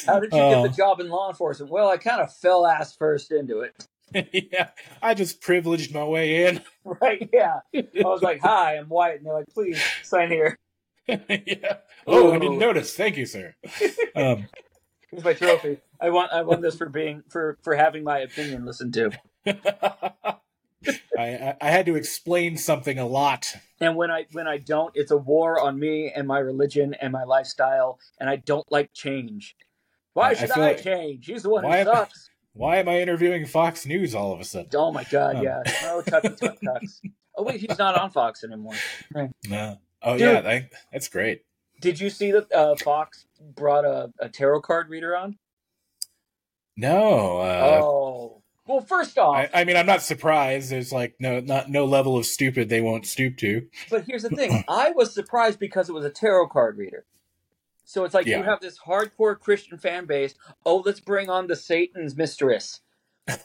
How did you Oh. get the job in law enforcement? Well, I kind of fell ass first into it. *laughs* yeah, I just privileged my way in. *laughs* Right? Yeah. I was like, "Hi, I'm white," and they're like, "Please sign here." *laughs* yeah. Oh, I didn't notice. Thank you, sir. Um, Here's my trophy. I want I won this for being for for having my opinion listened to. I, I I had to explain something a lot. And when I when I don't, it's a war on me and my religion and my lifestyle, and I don't like change. Why I- I should feel I, like- change? He's the one who sucks. Why am I interviewing Fox News all of a sudden? Oh my god, Um. yeah. No tucky tuck tucks. Oh wait, he's not on Fox anymore. No. Oh Dude. yeah, that, that's great. Did you see that uh, Fox brought a, a tarot card reader on? No. Uh, oh. Well, first off, I, I mean, I'm not surprised. There's like no not no level of stupid they won't stoop to. but here's the thing. *clears throat* I was surprised because it was a tarot card reader. So it's like you have this hardcore Christian fan base. Oh, let's bring on the Satan's mistress.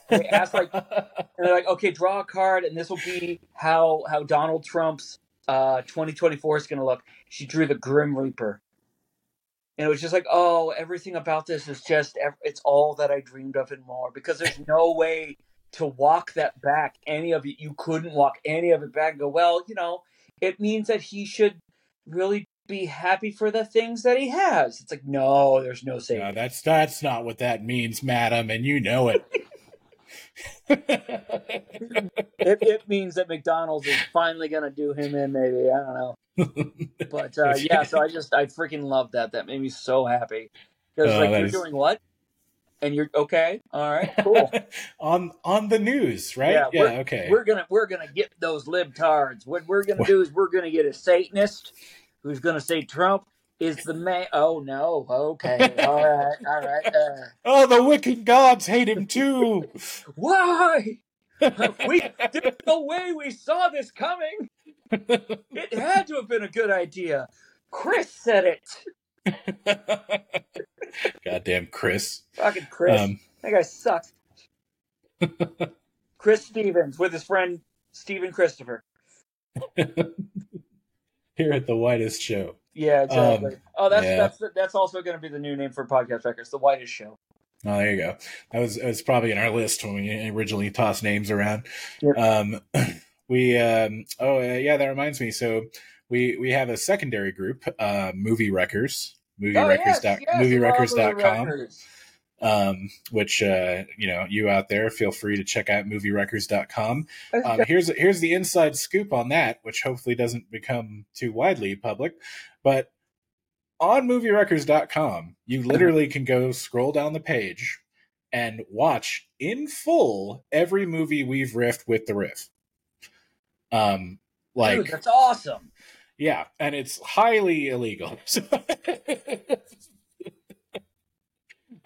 They ask like *laughs* and they're like, okay, draw a card, and this will be how how Donald Trump's uh, 2024 is going to look. She drew the Grim Reaper, and it was just like, oh, everything about this is just it's all that I dreamed of and more. Because there's no way to walk that back. Any of it, you couldn't walk any of it back. And go, well, you know, it means that he should really be happy for the things that he has. It's like, no, there's no no, that's that's not what that means, madam, and you know it. *laughs* it, it means that McDonald's is finally gonna do him in. Maybe I don't know. *laughs* But uh, yeah, so I *laughs* just I freaking love that. That made me so happy because Oh, like you're is- doing what? And you're okay. All right, cool. on on the news, right? Yeah, Yeah, we're- okay. we're gonna we're gonna get those libtards. What we're gonna do is we're gonna get a Satanist who's gonna say Trump is the man. Oh no. Okay. All right. All right. *laughs* Uh, oh, the wicked gods hate him too. *laughs* why? we there's no way we saw this coming. It had to have been a good idea. Chris said it. *laughs* Goddamn Chris. Fucking Chris. Um, that guy sucks. Chris Stevens with his friend Steven Christopher. Here at the whitest show. Yeah, exactly. Um, oh, that's yeah. that's that's also going to be the new name for podcast wreckers, the Whitest Show. Oh, there you go. That was that was probably in our list when we originally tossed names around. Yep. Um, *clears throat* we um, oh uh, yeah, that reminds me. So we we have a secondary group, uh, movie wreckers, movie Oh, wreckers yes, dot yes, love moviewreckers.com. the records. Um, which uh, you know you out there feel free to check out moviewreckers.com um, here's here's the inside scoop on that which hopefully doesn't become too widely public. But on moviewreckers.com you literally can go scroll down the page and watch in full every movie we've riffed with the riff. Um like Dude, that's awesome. yeah, and it's highly illegal. *laughs*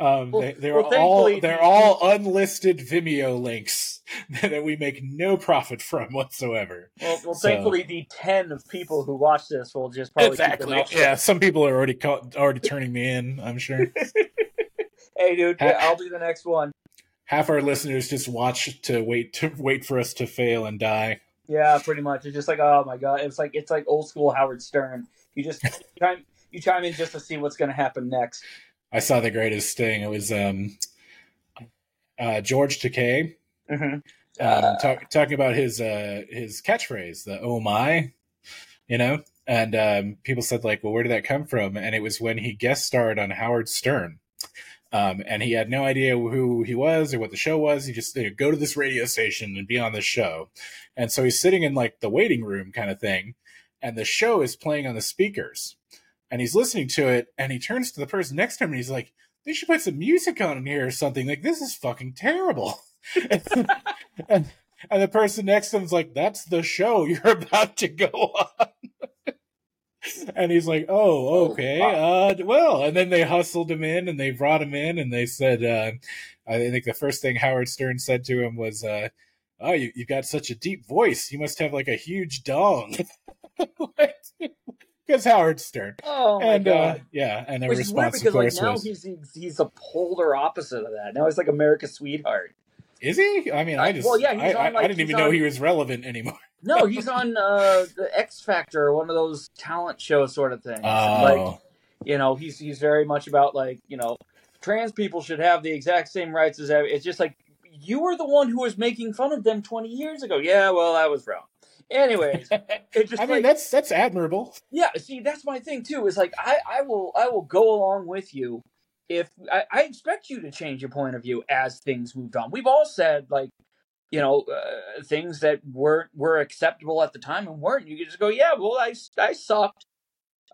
um, Well- they, they're well, all they're all unlisted Vimeo links *laughs* that we make no profit from whatsoever. Well, well So- thankfully, the ten of people who watch this will just probably mouth. Yeah, some people are already already turning me in. I'm sure *laughs* Hey, dude, Ha- yeah, I'll be the next one. half our listeners just watch to wait to wait for us to fail and die. Yeah, pretty much. It's just like, oh my god, it's like it's like old school Howard Stern. You just chime, you chime in just to see what's going to happen next. I saw the greatest thing. It was um, uh, George Takei. hmm um, Uh, talk, talking about his uh, his catchphrase, the "Oh my," you know, and um, people said like, "Well, where did that come from?" And it was when he guest starred on Howard Stern, um, and he had no idea who he was or what the show was. He just you know, go to this radio station and be on this show, and so he's sitting in like the waiting room kind of thing, and the show is playing on the speakers, and he's listening to it, and he turns to the person next to him and he's like, "They should put some music on in here or something. Like this is fucking terrible." *laughs* and, and the person next to him's like, "That's the show you're *laughs* about to go on." *laughs* and he's like, "Oh, okay. Uh, well." And then they hustled him in, and they brought him in, and they said, uh, "I think the first thing Howard Stern said to him was." Uh, Oh, you, you got such a deep voice. You must have like a huge dong. Because Howard Stern. Oh and uh, yeah, and the Which is weird response, because like now was, he's, he's a polar opposite of that. Now he's like America's sweetheart. is he? I mean, I just, well, yeah, he's I, on, like, I didn't even know he was relevant anymore. *laughs* No, he's on uh, the X Factor, one of those talent show sort of things. Oh, Like you know, he's he's very much about like you know, trans people should have the exact same rights as. It's just like you were the one who was making fun of them twenty years ago. Yeah, well, I was wrong. Anyways, *laughs* it just I mean, like that's that's admirable. yeah. See, that's my thing too. Is like I I will I will go along with you if I, I expect you to change your point of view as things moved on. We've all said like you know uh, things that weren't were acceptable at the time and weren't. You could just go, yeah, well, I I sucked.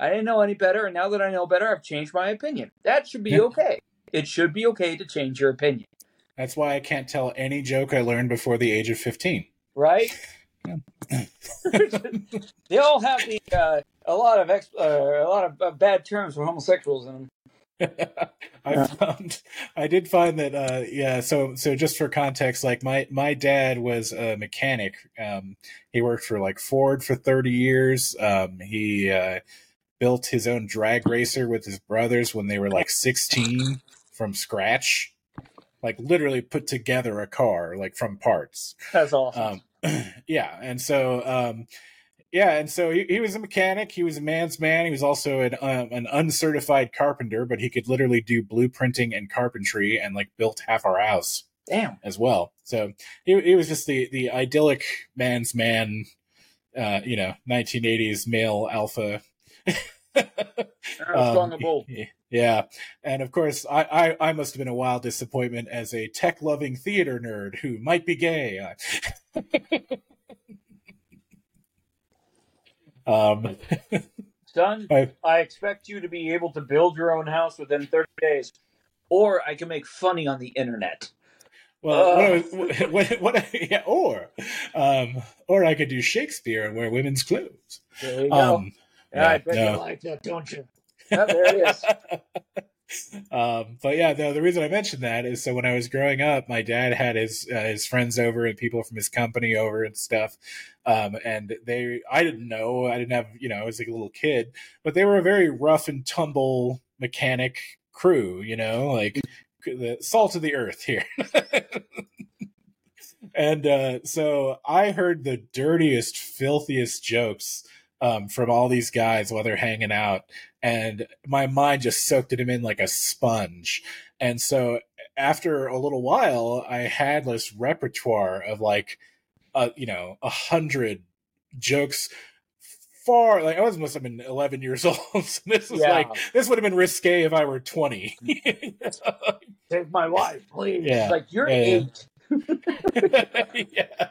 I didn't know any better, and now that I know better, I've changed my opinion. That should be Yeah. okay. It should be okay to change your opinion, That's why I can't tell any joke I learned before the age of fifteen. right? Yeah. they all have the uh, a lot of ex- uh, a lot of uh, bad terms for homosexuals in them. *laughs* I found I did find that uh yeah so so just for context like my my dad was a mechanic um he worked for like Ford for 30 years um he uh built his own drag racer with his brothers when they were like 16 from scratch like literally put together a car like from parts That's awesome. um, *clears throat* yeah, and so um, yeah, and so he, he was a mechanic. He was a man's man. He was also an um, an uncertified carpenter, but he could literally do blueprinting and carpentry, and like built half our house Damn. as well. So he, he was just the the idyllic man's man, uh, you know, 1980s male alpha. *laughs* Uh, strong Um, and bold. y- Yeah, and of course, I, I, I must have been a wild disappointment as a tech loving theater nerd who might be gay. *laughs* um, *laughs* Son, I- I expect you to be able to build your own house within 30 days, or I can make funny on the internet. well, what, I *laughs* what, what, what I- yeah, or, um, or I could do Shakespeare and wear women's clothes. There you go. Um, Yeah, I bet no. you like that, don't you? Yeah, there it is. *laughs* um, but yeah, no, the reason I mentioned that is so when I was growing up, my dad had his uh, his friends over and people from his company over and stuff. Um, and they, I didn't know, I didn't have, you know, I was like a little kid, but they were a very rough and tumble mechanic crew, you know, like the salt of the earth here. *laughs* and uh, so I heard the dirtiest, filthiest jokes um, from all these guys while they're hanging out, and my mind just soaked them in like a sponge. And so after a little while, I had this repertoire of like, uh, you know, a hundred jokes. Far like I was must have been eleven years *laughs* old. So this was Yeah. like this would have been risque if I were twenty. *laughs* Take my wife, please. Yeah. Like, you're yeah. eight. *laughs* yeah.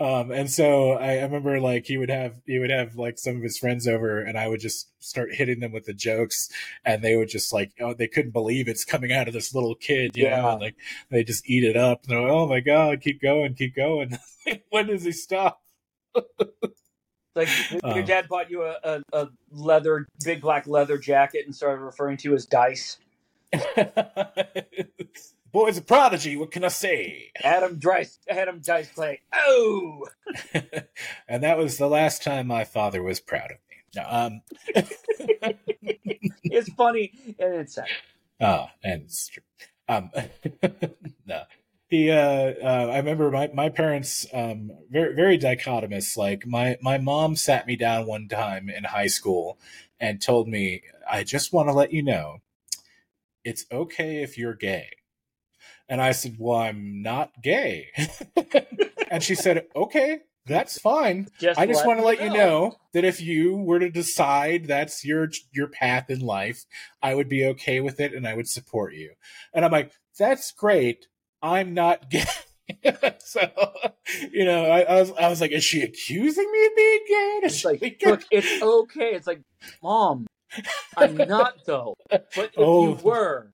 Um, and so I, I remember like he would have he would have like some of his friends over, and I would just start hitting them with the jokes, and they would just like oh they couldn't believe it's coming out of this little kid, you know, Yeah. and like they just eat it up. And they're like, oh my god, keep going, keep going. *laughs* when does he stop? Like, Uh. your dad bought you a, a, a leather, big black leather jacket and started referring to you as Dice. *laughs* Boy's a prodigy. What can I say? Adam Dice, Adam Dice Clay. Oh! *laughs* and that was the last time my father was proud of me. No, um, *laughs* It's funny and it's sad. Oh, *laughs* and it's true. Um, no, he. Uh, uh, I remember my my parents. Um, very very dichotomous. Like my my mom sat me down one time in high school and told me, "I just want to let you know, it's okay if you're gay." And I said, "Well, I'm not gay." *laughs* and she said, "Okay." That's fine. Just I just want to let you know that if you were to decide that's your your path in life, I would be okay with it and I would support you. And I'm like, that's great. I'm not *laughs* gay. so, you know, I, I was I was like, is she accusing me of being gay? Is It's like, like, look, it's okay. It's like, Mom, I'm not though. But if *laughs* Oh. you were,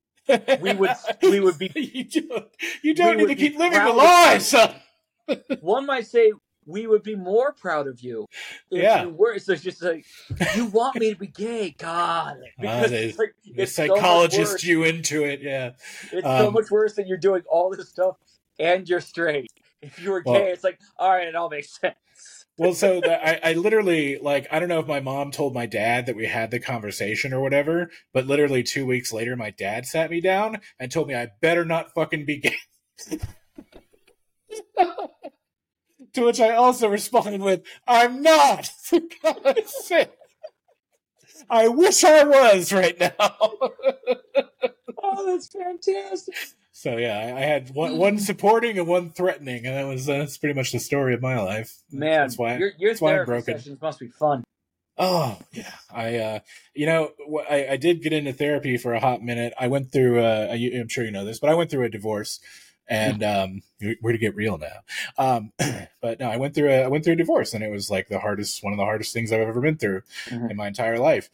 we would- we would be- *laughs* you don't, you don't need to keep living the lie, son. one might say we would be more proud of you if Yeah. you were. So it's just like, you want me to be gay, God? *laughs* Because they- it's like The it's psychologist worse. you into it, yeah. It's so um, much worse that you're doing all this stuff and you're straight. If you were gay, Well- it's like, all right, it all makes sense. Well, so that I, I literally like I don't know if my mom told my dad that we had the conversation or whatever, but literally two weeks later, my dad sat me down and told me I better not fucking be gay. *laughs* to which I also responded with, "I'm not." *laughs* For God's sake. I wish I was right now. *laughs* Oh, that's fantastic. So yeah, I, I had one, one *laughs* supporting and one threatening, and that was that's pretty much the story of my life. Man, that's why your, your that's why I'm therapy broken. sessions must be fun. Oh yeah, I uh, you know I, I did get into therapy for a hot minute. I went through uh, I, I'm sure you know this, but I went through a divorce, and *laughs* um, we're to get real now. Um, *clears throat* but no, I went through a I went through a divorce, and it was like the hardest one of the hardest things I've ever been through Mhm. in my entire life.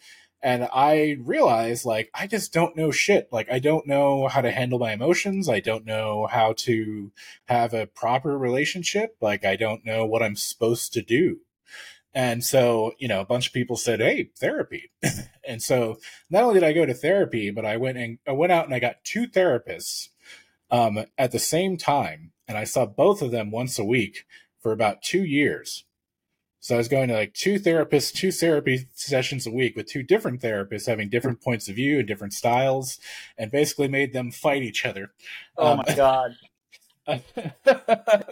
And I realized like I just don't know shit. Like I don't know how to handle my emotions. I don't know how to have a proper relationship. Like I don't know what I'm supposed to do. And so, you know, a bunch of people said, "Hey, therapy." *laughs* and so, not only did I go to therapy, but I went and I went out and I got two therapists um, at the same time, and I saw both of them once a week for about two years. So I was going to like two therapists, two therapy sessions a week with two different therapists having different *laughs* points of view and different styles, and basically made them fight each other. Oh Um, my god. *laughs*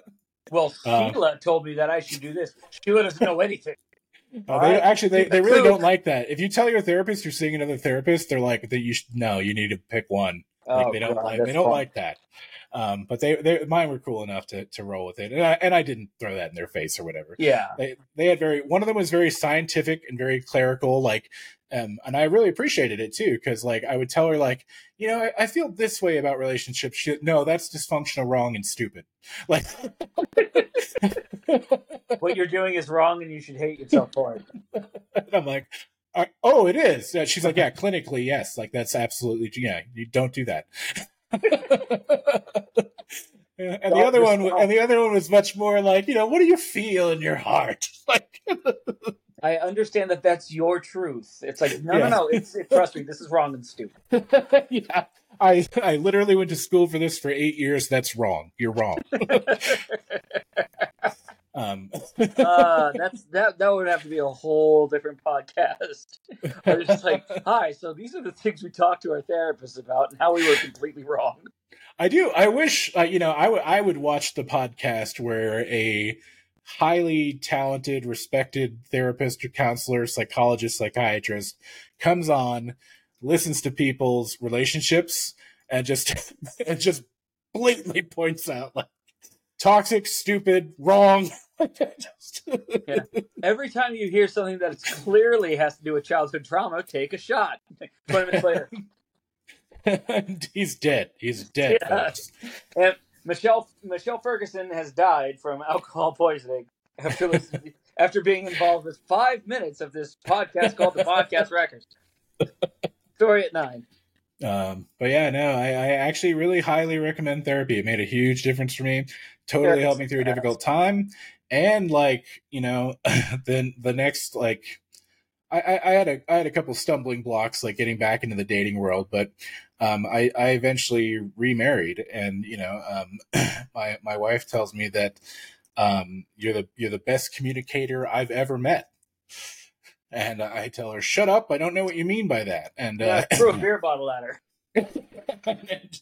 Well, *laughs* Uh, Sheila told me that I should do this. Sheila doesn't know anything. Oh, they, right. actually, they, they really don't like that. If you tell your therapist you're seeing another therapist, they're like, that you should, no, you need to pick one. Like, Oh, they don't God, like they don't fun. like that. Um, but they, they mine were cool enough to, to roll with it, and I, and I didn't throw that in their face or whatever. Yeah. They they had very one of them was very scientific and very clerical, like um, and I really appreciated it too because like I would tell her like you know I, I feel this way about relationships. She, no, that's dysfunctional, wrong, and stupid. *laughs* Like what you're doing is wrong, and you should hate yourself for it. *laughs* and I'm like, uh, oh, it is. She's like, yeah, clinically, yes. Like that's absolutely yeah. You don't do that. *laughs* and the other one, and the other one was much more like, you know, what do you feel in your heart? *laughs* Like, I understand that that's your truth. It's like no, Yeah. no, no. It's it, trust me, this is wrong and stupid. *laughs* yeah, I I literally went to school for this for eight years. That's wrong. You're wrong. *laughs* Um, uh, *laughs* that's that. That would have to be a whole different podcast. *laughs* I was just like, hi. So these are the things we talked to our therapist about, and how we were completely wrong. I do. I wish, uh, you know, I would I would watch the podcast where a highly talented, respected therapist or counselor, psychologist, psychiatrist comes on, listens to people's relationships, and just *laughs* and just blatantly points out like toxic, stupid, wrong. Just- Every time you hear something that clearly has to do with childhood trauma, take a shot. Twenty minutes later, *laughs* he's dead. He's dead. Yeah. and Michelle Michelle Ferguson has died from alcohol poisoning after listening, *laughs* after being involved with five minutes of this podcast called the Podcast Wreckers. Story at nine. Um, but yeah, no, I, I actually really highly recommend therapy. It made a huge difference for me. Totally Therapy's helped me through a difficult time. And like, you know, *laughs* then the next like I, I, I had a I had a couple stumbling blocks like getting back into the dating world, but um, I, I eventually remarried and you know, um, *clears throat* my my wife tells me that um, you're the you're the best communicator I've ever met. And I tell her, "Shut up! I don't know what you mean by that." And Yeah, uh, threw a *laughs* beer bottle at her. and,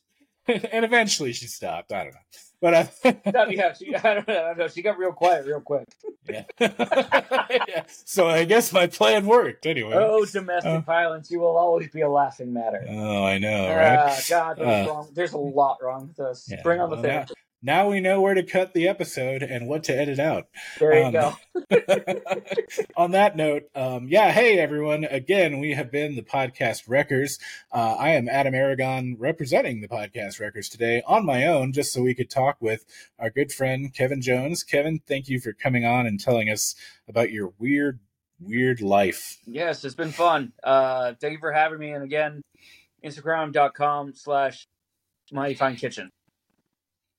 and eventually she stopped. I don't know, but uh, *laughs* No, yeah, she, *laughs* I don't know. I don't know. She got real quiet real quick. yeah. Yeah. So I guess my plan worked anyway. Oh, domestic Uh. violence! You will always be a laughing matter. Oh, I know, Ah, right? God, there's, Uh. wrong. there's a lot wrong with us. Yeah, Bring on the well, therapist. Now we know where to cut the episode and what to edit out. There you um, go. *laughs* *laughs* On that note, um, yeah, hey everyone. Again, we have been the Podcast Wreckers. Uh, I am Adam Aragon representing the Podcast Wreckers today on my own, just so we could talk with our good friend Kevin Jones. Kevin, thank you for coming on and telling us about your weird, weird life. Yes, it's been fun. Uh, thank you for having me. And again, Instagram.com slash Mighty Fine Kitchen.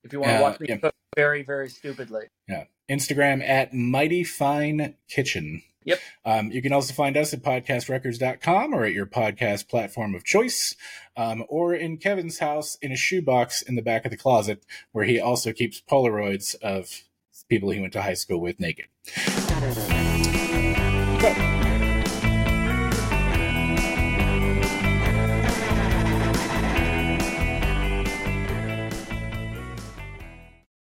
If you want to Uh, watch me yeah. cook very, very stupidly. Yeah. Instagram at Mighty Fine Kitchen. Yep. Um, you can also find us at podcastwreckers.com or at your podcast platform of choice, um, or in Kevin's house in a shoebox in the back of the closet where he also keeps Polaroids of people he went to high school with naked. So,